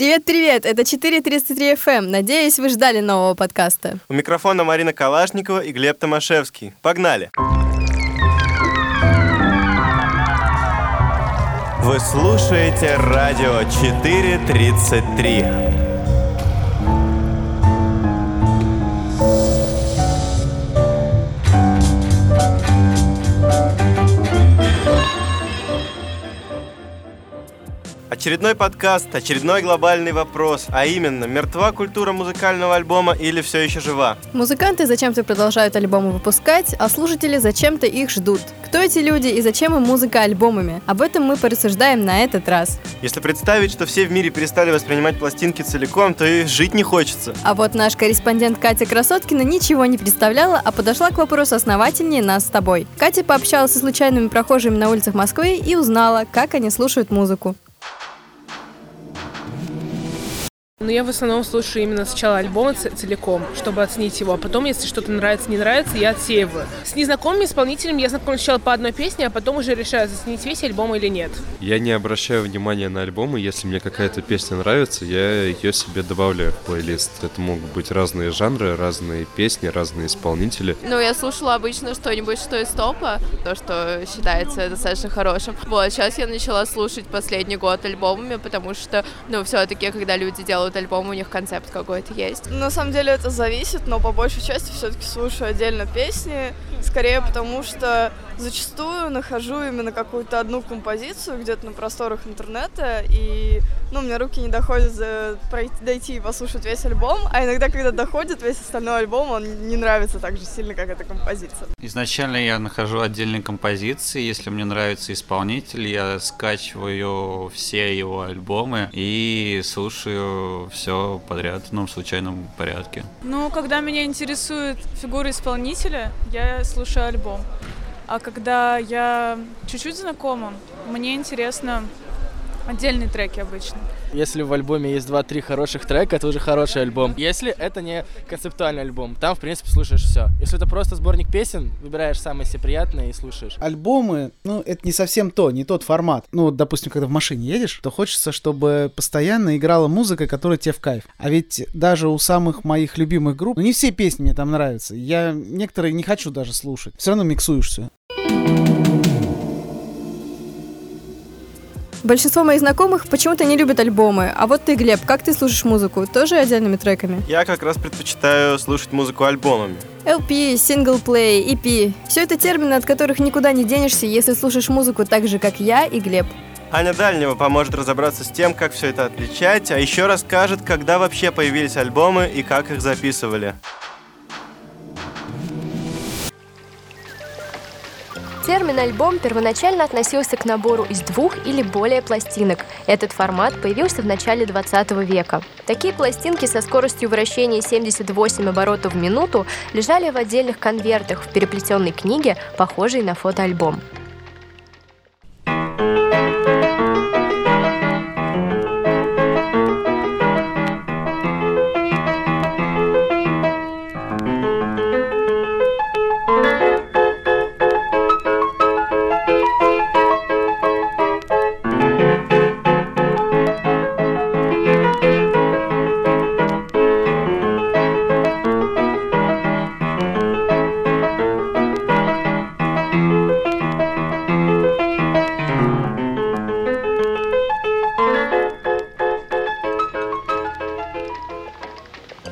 Привет-привет, это 433 FM. Эм. Надеюсь, вы ждали нового подкаста. У микрофона Марина Калашникова и Глеб Томашевский. Погнали! Вы слушаете радио 433. Очередной подкаст, очередной глобальный вопрос, а именно, мертва культура музыкального альбома или все еще жива? Музыканты зачем-то продолжают альбомы выпускать, а слушатели зачем-то их ждут. Кто эти люди и зачем им музыка альбомами? Об этом мы порассуждаем на этот раз. Если представить, что все в мире перестали воспринимать пластинки целиком, то и жить не хочется. А вот наш корреспондент Катя Красоткина ничего не представляла, а подошла к вопросу основательнее нас с тобой. Катя пообщалась со случайными прохожими на улицах Москвы и узнала, как они слушают музыку. Но ну, я в основном слушаю именно сначала альбом целиком, чтобы оценить его, а потом, если что-то нравится, не нравится, я отсеиваю. С незнакомыми исполнителями я знакомлюсь сначала по одной песне, а потом уже решаю, заценить весь альбом или нет. Я не обращаю внимания на альбомы, если мне какая-то песня нравится, я ее себе добавляю в плейлист. Это могут быть разные жанры, разные песни, разные исполнители. Ну, я слушала обычно что-нибудь, что из топа, то, что считается достаточно хорошим. Вот, сейчас я начала слушать последний год альбомами, потому что, ну, все-таки, когда люди делают делают альбом, у них концепт какой-то есть. На самом деле это зависит, но по большей части все-таки слушаю отдельно песни, скорее потому что зачастую нахожу именно какую-то одну композицию где-то на просторах интернета, и, ну, мне руки не доходят за пройти, дойти и послушать весь альбом, а иногда, когда доходит весь остальной альбом, он не нравится так же сильно, как эта композиция. Изначально я нахожу отдельные композиции, если мне нравится исполнитель, я скачиваю все его альбомы и слушаю все подряд, ну, в случайном порядке. Ну, когда меня интересует фигура исполнителя, я слушаю альбом. А когда я чуть-чуть знакома, мне интересно отдельные треки обычно. Если в альбоме есть два-три хороших трека, это уже хороший альбом. Если это не концептуальный альбом, там, в принципе, слушаешь все. Если это просто сборник песен, выбираешь самые себе приятные и слушаешь. Альбомы, ну, это не совсем то, не тот формат. Ну, допустим, когда в машине едешь, то хочется, чтобы постоянно играла музыка, которая тебе в кайф. А ведь даже у самых моих любимых групп, ну, не все песни мне там нравятся. Я некоторые не хочу даже слушать. Все равно миксуешь все. Большинство моих знакомых почему-то не любят альбомы. А вот ты, Глеб, как ты слушаешь музыку? Тоже отдельными треками? Я как раз предпочитаю слушать музыку альбомами. LP, синглплей, EP – все это термины, от которых никуда не денешься, если слушаешь музыку так же, как я и Глеб. Аня Дальнева поможет разобраться с тем, как все это отличать, а еще расскажет, когда вообще появились альбомы и как их записывали. Термин «альбом» первоначально относился к набору из двух или более пластинок. Этот формат появился в начале 20 века. Такие пластинки со скоростью вращения 78 оборотов в минуту лежали в отдельных конвертах в переплетенной книге, похожей на фотоальбом.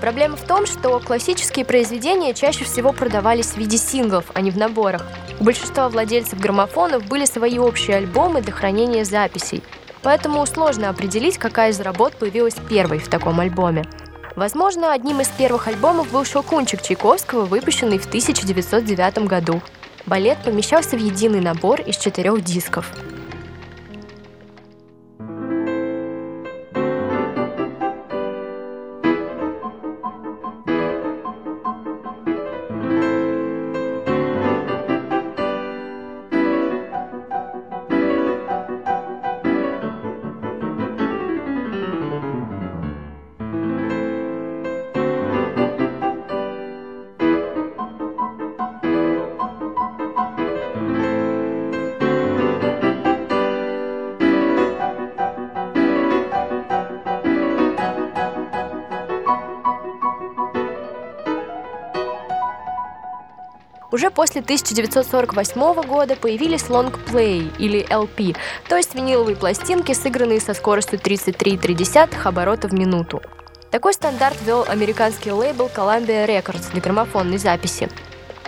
Проблема в том, что классические произведения чаще всего продавались в виде синглов, а не в наборах. У большинства владельцев граммофонов были свои общие альбомы для хранения записей. Поэтому сложно определить, какая из работ появилась первой в таком альбоме. Возможно, одним из первых альбомов был «Щелкунчик» Чайковского, выпущенный в 1909 году. Балет помещался в единый набор из четырех дисков. Уже после 1948 года появились лонгплей или LP, то есть виниловые пластинки, сыгранные со скоростью 33,3 оборота в минуту. Такой стандарт ввел американский лейбл Columbia Records для граммофонной записи.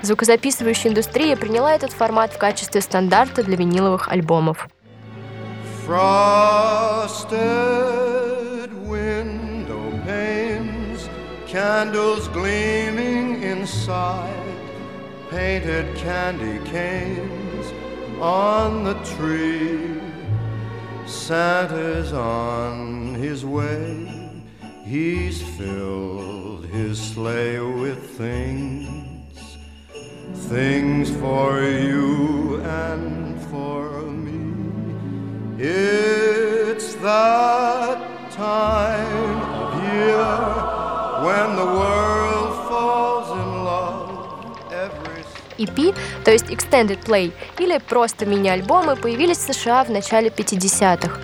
Звукозаписывающая индустрия приняла этот формат в качестве стандарта для виниловых альбомов. Frosted window panes, candles gleaming inside, painted candy canes on the tree. Santa's on his way, he's filled his sleigh with things, things for you and for me. It's that EP, то есть Extended Play, или просто мини-альбомы, появились в США в начале 50-х.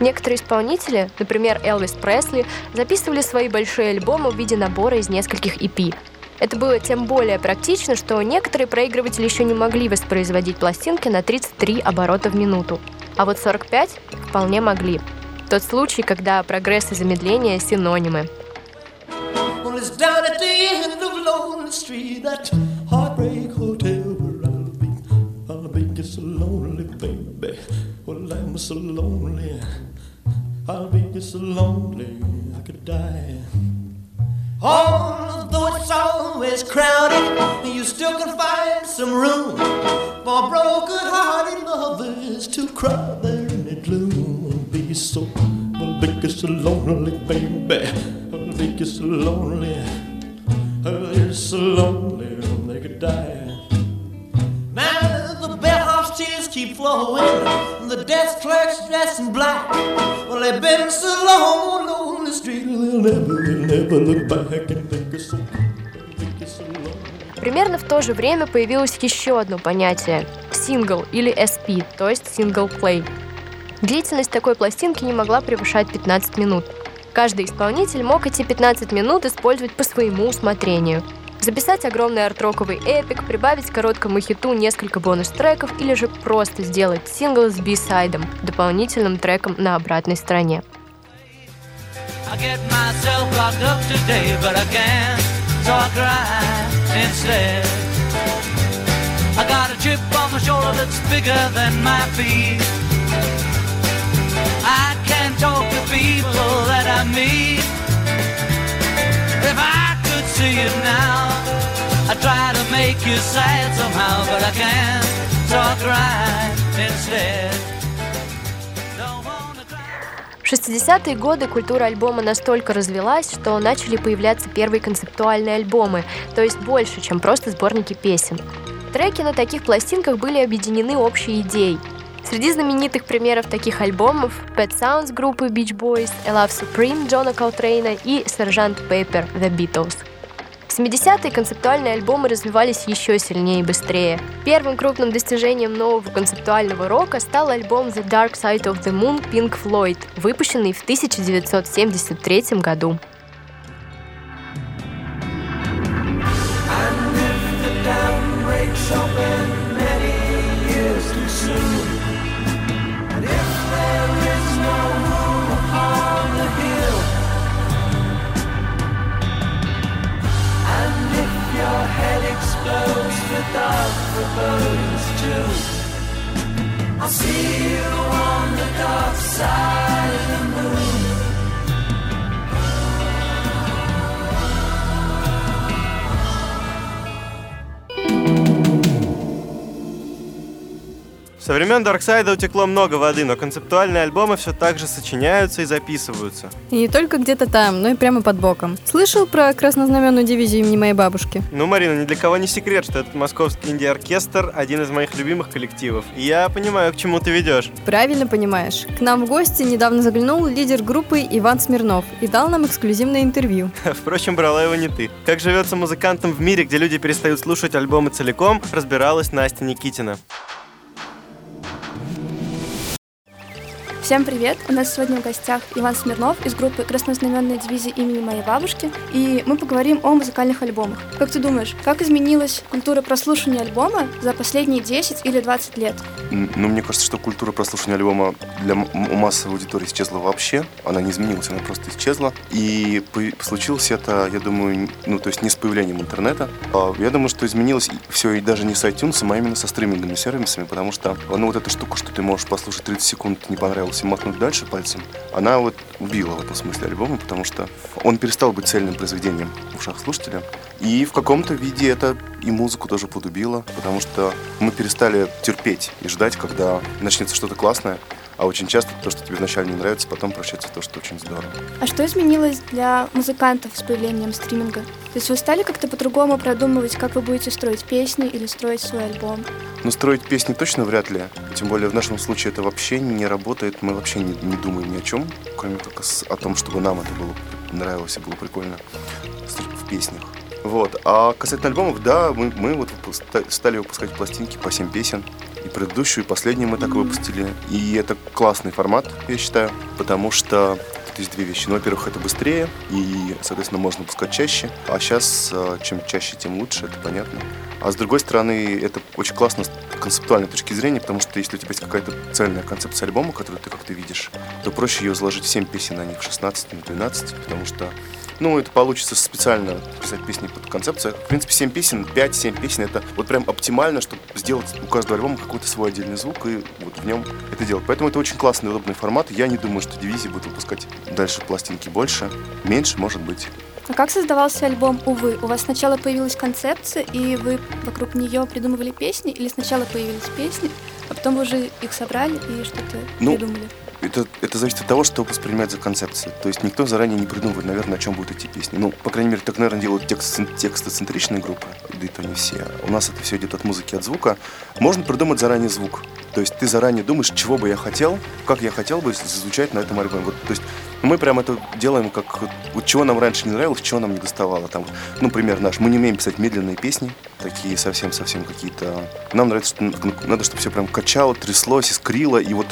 Некоторые исполнители, например, Элвис Пресли, записывали свои большие альбомы в виде набора из нескольких EP. Это было тем более практично, что некоторые проигрыватели еще не могли воспроизводить пластинки на 33 оборота в минуту. А вот 45 вполне могли. Тот случай, когда прогресс и замедление синонимы. Well, lonely, baby. Well, I'm so lonely. I'll be just so lonely, I could die. Although it's always crowded, you still can find some room for broken-hearted lovers to cry there in the gloom. Be so, well, be just so lonely, baby. I'll be just so lonely. Oh, they're so lonely they could die. Keep flowing, the desk clerk's dressed in black. Well, they've been so long on the street, they'll never, they'll never look back and think it's so. Примерно в то же время появилось еще одно понятие – сингл или SP, то есть play. Длительность такой пластинки не могла превышать 15 минут. Каждый исполнитель мог эти 15 минут использовать по своему усмотрению. Записать огромный арт-роковый эпик, прибавить короткому хиту несколько бонус-треков или же просто сделать сингл с би-сайдом, дополнительным треком на обратной стороне. See you now, you sad somehow, but I can't, I cry instead. В 60-е годы культура альбома настолько развелась, что начали появляться первые концептуальные альбомы, то есть больше, чем просто сборники песен. Треки на таких пластинках были объединены общей идеей. Среди знаменитых примеров таких альбомов Pet Sounds группы Beach Boys, A Love Supreme Джона Колтрейна и Sgt. Pepper The Beatles. В 70-е концептуальные альбомы развивались еще сильнее и быстрее. Первым крупным достижением нового концептуального рока стал альбом The Dark Side of the Moon Pink Floyd, выпущенный в 1973 году. I'll see you on the dark side of the moon. Со времен Дарксайда утекло много воды, но концептуальные альбомы все так же сочиняются и записываются. И не только где-то там, но и прямо под боком. Слышал про краснознаменную дивизию имени моей бабушки? Ну, Марина, ни для кого не секрет, что этот московский инди-оркестр один из моих любимых коллективов. И я понимаю, к чему ты ведешь. Правильно понимаешь. К нам в гости недавно заглянул лидер группы Иван Смирнов и дал нам эксклюзивное интервью. Впрочем, брала его не ты. Как живется музыкантам в мире, где люди перестают слушать альбомы целиком, разбиралась Настя Никитина. Всем привет! У нас сегодня в гостях Иван Смирнов из группы «Краснознаменная дивизия имени моей бабушки», и мы поговорим о музыкальных альбомах. Как ты думаешь, как изменилась культура прослушивания альбома за последние 10 или 20 лет? Ну, мне кажется, что культура прослушивания альбома для массовой аудитории исчезла вообще. Она не изменилась, она просто исчезла. И случилось это, я думаю, ну, то есть не с появлением интернета. А я думаю, что изменилось все и даже не с iTunes, а именно со стриминговыми сервисами, потому что, ну, вот эта штука, что ты можешь послушать 30 секунд, не понравилось, и мотнуть дальше пальцем, она вот убила в этом смысле альбома, потому что он перестал быть цельным произведением в ушах слушателя. И в каком-то виде это и музыку тоже подубило, потому что мы перестали терпеть и ждать, когда начнется что-то классное, а очень часто то, что тебе вначале не нравится, потом прощается то, что очень здорово. А что изменилось для музыкантов с появлением стриминга? То есть вы стали как-то по-другому продумывать, как вы будете строить песни или строить свой альбом? Ну, строить песни точно вряд ли. Тем более в нашем случае это вообще не работает. Мы вообще не, не думаем ни о чем, кроме только о том, чтобы нам это было нравилось и было прикольно в песнях. Вот. А касательно альбомов, да, мы, мы вот стали выпускать пластинки по 7 песен. И предыдущую, и последнюю мы так выпустили. И это классный формат, я считаю, потому что тут есть две вещи. Ну, во-первых, это быстрее, и, соответственно, можно выпускать чаще. А сейчас, э, чем чаще, тем лучше, это понятно. А с другой стороны, это очень классно с концептуальной точки зрения, потому что если у тебя есть какая-то цельная концепция альбома, которую ты как-то видишь, то проще ее заложить в 7 песен, а не в 16, не в 12, потому что ну, это получится специально писать песни под концепцию. В принципе, 7 песен, 5-7 песен, это вот прям оптимально, чтобы сделать у каждого альбома какой-то свой отдельный звук и вот в нем это делать. Поэтому это очень классный, удобный формат. Я не думаю, что дивизия будет выпускать дальше пластинки больше. Меньше, может быть. А как создавался альбом «Увы»? У вас сначала появилась концепция, и вы вокруг нее придумывали песни, или сначала появились песни, а потом вы уже их собрали и что-то ну, придумали? это, это зависит от того, что воспринимать за концепцию. То есть никто заранее не придумывает, наверное, о чем будут идти песни. Ну, по крайней мере, так, наверное, делают текст, текстоцентричные группы, да и то не все. У нас это все идет от музыки, от звука. Можно придумать заранее звук. То есть ты заранее думаешь, чего бы я хотел, как я хотел бы звучать на этом альбоме. Вот, то есть мы прям это делаем, как вот чего нам раньше не нравилось, чего нам не доставало. Там, ну, пример наш, мы не умеем писать медленные песни, такие совсем-совсем какие-то. Нам нравится, что надо, чтобы все прям качало, тряслось, искрило, и вот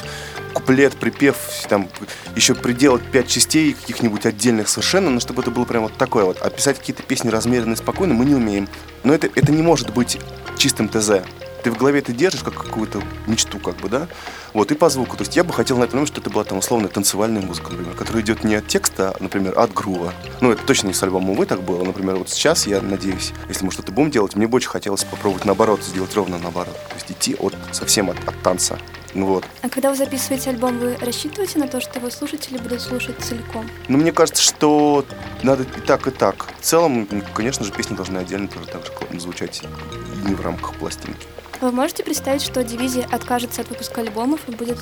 куплет, припев, там еще приделать пять частей каких-нибудь отдельных совершенно, но чтобы это было прям вот такое вот. А писать какие-то песни размеренно и спокойно мы не умеем. Но это, это не может быть чистым ТЗ. Ты в голове это держишь как какую-то мечту, как бы, да? Вот, и по звуку. То есть я бы хотел, например, что это была там условно танцевальная музыка, например, которая идет не от текста, а, например, от грува. Ну, это точно не с альбома «Увы» так было. Например, вот сейчас, я надеюсь, если мы что-то будем делать, мне бы очень хотелось попробовать наоборот, сделать ровно наоборот. То есть идти от, совсем от, от танца. Вот. А когда вы записываете альбом, вы рассчитываете на то, что его слушатели будут слушать целиком? Ну, мне кажется, что надо и так, и так. В целом, конечно же, песни должны отдельно тоже так же звучать и не в рамках пластинки. Вы можете представить, что дивизия откажется от выпуска альбомов и будет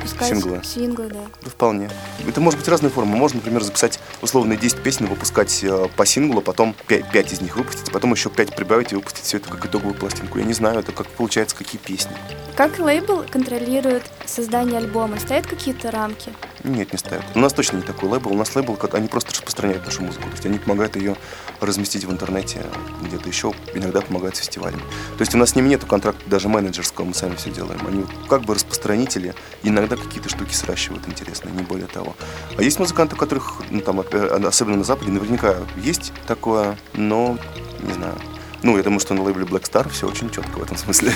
выпускать синглы? Синглы, да. Да, вполне. Это может быть разная форма. Можно, например, записать условные 10 песен, выпускать э, по синглу, потом 5, 5 из них выпустить, потом еще 5 прибавить и выпустить все это как итоговую пластинку. Я не знаю, это как получается, какие песни. Как лейбл контролирует создание альбома? Стоят какие-то рамки? Нет, не ставят. У нас точно не такой лейбл. У нас лейбл, они просто распространяют нашу музыку. То есть они помогают ее разместить в интернете, где-то еще, иногда помогают с фестивалями. То есть у нас с ними нету контракта даже менеджерского, мы сами все делаем. Они как бы распространители, иногда какие-то штуки сращивают интересные, не более того. А есть музыканты, у которых, ну, там, особенно на Западе, наверняка есть такое, но не знаю. Ну, я думаю, что на лейбле Black Star все очень четко в этом смысле.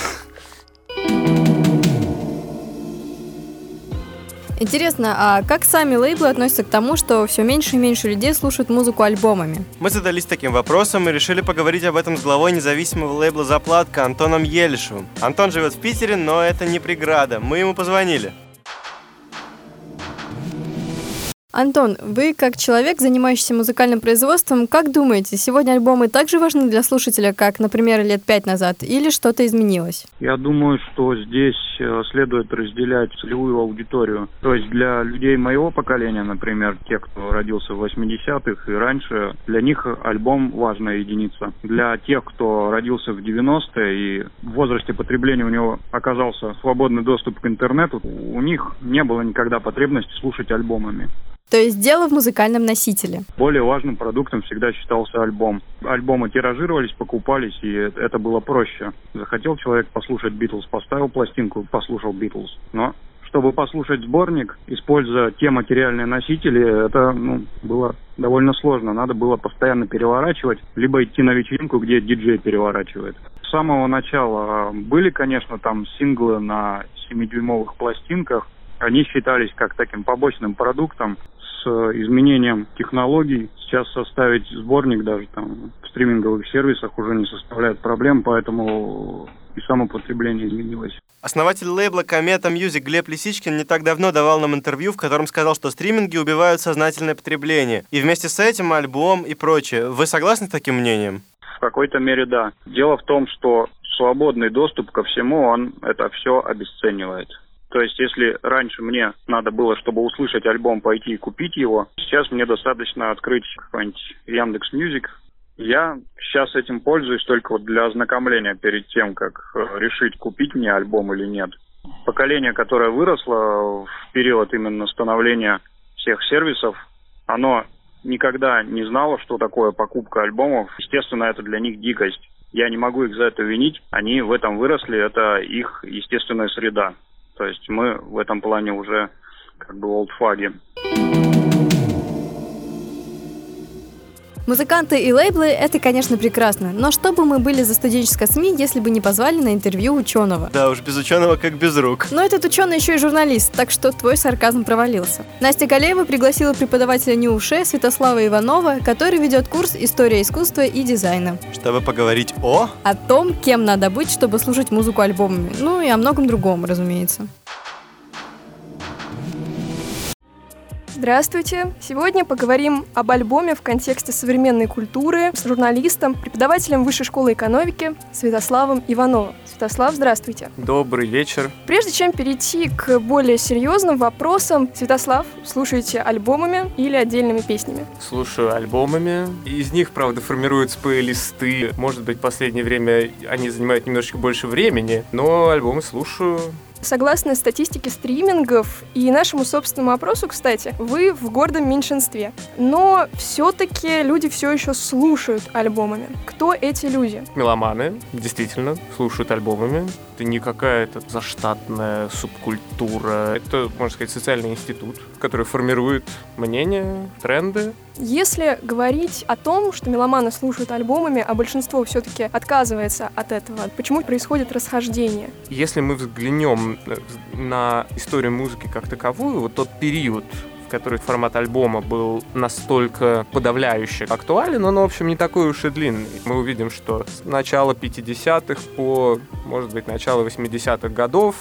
Интересно, а как сами лейблы относятся к тому, что все меньше и меньше людей слушают музыку альбомами? Мы задались таким вопросом и решили поговорить об этом с главой независимого лейбла «Заплатка» Антоном Елишевым. Антон живет в Питере, но это не преграда. Мы ему позвонили. Антон, вы как человек, занимающийся музыкальным производством, как думаете, сегодня альбомы так же важны для слушателя, как, например, лет пять назад, или что-то изменилось? Я думаю, что здесь э, следует разделять целевую аудиторию. То есть для людей моего поколения, например, те, кто родился в 80-х и раньше, для них альбом важная единица. Для тех, кто родился в 90-е и в возрасте потребления у него оказался свободный доступ к интернету, у них не было никогда потребности слушать альбомами. То есть дело в музыкальном носителе. Более важным продуктом всегда считался альбом. Альбомы тиражировались, покупались, и это было проще. Захотел человек послушать Битлз, поставил пластинку, послушал Битлз. Но чтобы послушать сборник, используя те материальные носители, это ну, было довольно сложно. Надо было постоянно переворачивать, либо идти на вечеринку, где диджей переворачивает. С самого начала были, конечно, там синглы на 7-дюймовых пластинках. Они считались как таким побочным продуктом с изменением технологий. Сейчас составить сборник даже там в стриминговых сервисах уже не составляет проблем, поэтому и самопотребление изменилось. Основатель лейбла Комета Music Глеб Лисичкин не так давно давал нам интервью, в котором сказал, что стриминги убивают сознательное потребление. И вместе с этим альбом и прочее. Вы согласны с таким мнением? В какой-то мере да. Дело в том, что свободный доступ ко всему, он это все обесценивает. То есть, если раньше мне надо было, чтобы услышать альбом, пойти и купить его, сейчас мне достаточно открыть какой-нибудь Яндекс Music, я сейчас этим пользуюсь только вот для ознакомления перед тем, как э, решить, купить мне альбом или нет. Поколение, которое выросло в период именно становления всех сервисов, оно никогда не знало, что такое покупка альбомов. Естественно, это для них дикость. Я не могу их за это винить. Они в этом выросли, это их естественная среда. То есть мы в этом плане уже как бы олдфаги. Музыканты и лейблы — это, конечно, прекрасно, но что бы мы были за студенческое СМИ, если бы не позвали на интервью ученого? Да уж, без ученого как без рук. Но этот ученый еще и журналист, так что твой сарказм провалился. Настя Галеева пригласила преподавателя НИУШЕ Святослава Иванова, который ведет курс «История искусства и дизайна». Чтобы поговорить о... О том, кем надо быть, чтобы слушать музыку альбомами. Ну и о многом другом, разумеется. Здравствуйте! Сегодня поговорим об альбоме в контексте современной культуры с журналистом, преподавателем Высшей школы экономики Святославом Ивановым. Святослав, здравствуйте! Добрый вечер! Прежде чем перейти к более серьезным вопросам, Святослав, слушаете альбомами или отдельными песнями? Слушаю альбомами. Из них, правда, формируются плейлисты. Может быть, в последнее время они занимают немножечко больше времени, но альбомы слушаю Согласно статистике стримингов и нашему собственному опросу, кстати, вы в гордом меньшинстве. Но все-таки люди все еще слушают альбомами. Кто эти люди? Меломаны, действительно, слушают альбомами. Это не какая-то заштатная субкультура. Это, можно сказать, социальный институт, который формирует мнение, тренды. Если говорить о том, что меломаны слушают альбомами, а большинство все-таки отказывается от этого, почему происходит расхождение? Если мы взглянем на историю музыки как таковую, вот тот период, в который формат альбома был настолько подавляюще актуален, он, в общем, не такой уж и длинный. Мы увидим, что с начала 50-х по, может быть, начало 80-х годов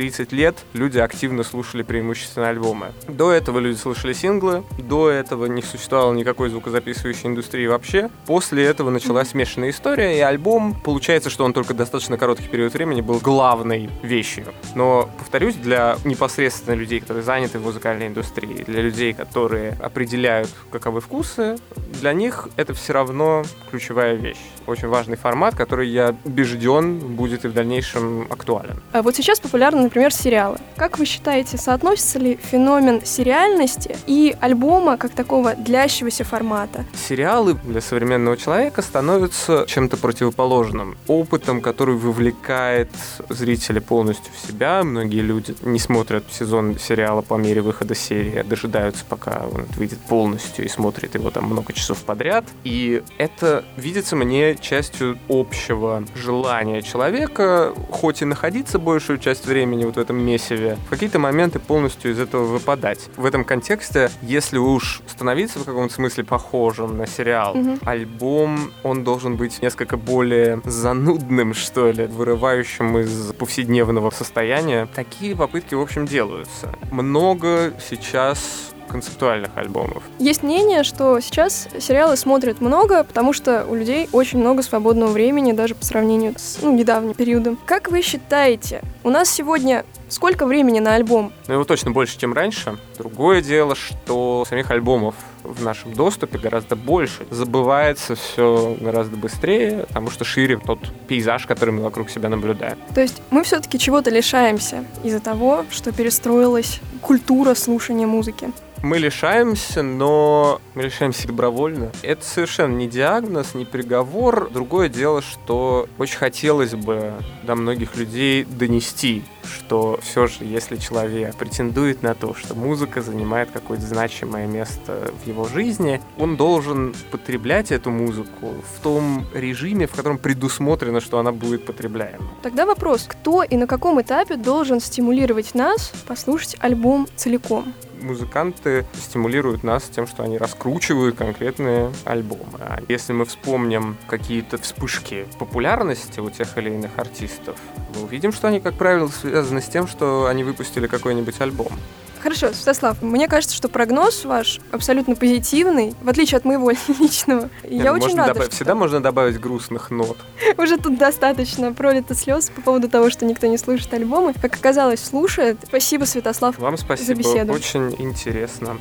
30 лет люди активно слушали преимущественно альбомы. До этого люди слушали синглы, до этого не существовало никакой звукозаписывающей индустрии вообще. После этого началась смешанная история, и альбом, получается, что он только достаточно короткий период времени был главной вещью. Но, повторюсь, для непосредственно людей, которые заняты в музыкальной индустрии, для людей, которые определяют, каковы вкусы, для них это все равно ключевая вещь. Очень важный формат, который, я убежден, будет и в дальнейшем актуален. А вот сейчас популярны, например, сериалы. Как вы считаете, соотносится ли феномен сериальности и альбома как такого длящегося формата? Сериалы для современного человека становятся чем-то противоположным. Опытом, который вовлекает зрителя полностью в себя. Многие люди не смотрят сезон сериала по мере выхода серии, а дожидаются, пока он выйдет полностью и смотрят его там много часов подряд. И это видится мне частью общего желания человека, хоть и находиться большую часть времени вот в этом месиве, в какие-то моменты полностью из этого выпадать. В этом контексте, если уж становиться в каком-то смысле похожим на сериал, Мгм. альбом, он должен быть несколько более занудным, что ли, вырывающим из повседневного состояния. Такие попытки, в общем, делаются. Много сейчас концептуальных альбомов. Есть мнение, что сейчас сериалы смотрят много, потому что у людей очень много свободного времени, даже по сравнению с ну, недавним периодом. Как вы считаете, у нас сегодня сколько времени на альбом? Но его точно больше, чем раньше. Другое дело, что самих альбомов в нашем доступе гораздо больше. Забывается все гораздо быстрее, потому что шире тот пейзаж, который мы вокруг себя наблюдаем. То есть мы все-таки чего-то лишаемся из-за того, что перестроилась культура слушания музыки. Мы лишаемся, но мы лишаемся добровольно. Это совершенно не диагноз, не приговор. Другое дело, что очень хотелось бы до многих людей донести что все же, если человек претендует на то, что музыка занимает какое-то значимое место в его жизни, он должен потреблять эту музыку в том режиме, в котором предусмотрено, что она будет потребляема. Тогда вопрос, кто и на каком этапе должен стимулировать нас послушать альбом целиком? Музыканты стимулируют нас тем, что они раскручивают конкретные альбомы. А если мы вспомним какие-то вспышки популярности у тех или иных артистов, мы увидим, что они, как правило, связаны с тем, что они выпустили какой-нибудь альбом. Хорошо, Святослав, мне кажется, что прогноз ваш абсолютно позитивный, в отличие от моего личного. И Нет, я ну, очень рада, добав- что Всегда можно добавить грустных нот. уже тут достаточно пролито слез по поводу того, что никто не слушает альбомы. Как оказалось, слушает. Спасибо, Святослав, Вам за спасибо, беседу. очень интересно.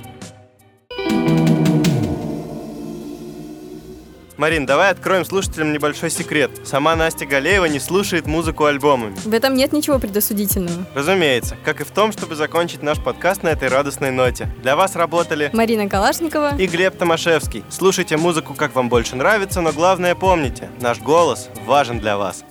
Марин, давай откроем слушателям небольшой секрет. Сама Настя Галеева не слушает музыку альбомами. В этом нет ничего предосудительного. Разумеется, как и в том, чтобы закончить наш подкаст на этой радостной ноте. Для вас работали Марина Калашникова и Глеб Томашевский. Слушайте музыку, как вам больше нравится, но главное помните, наш голос важен для вас.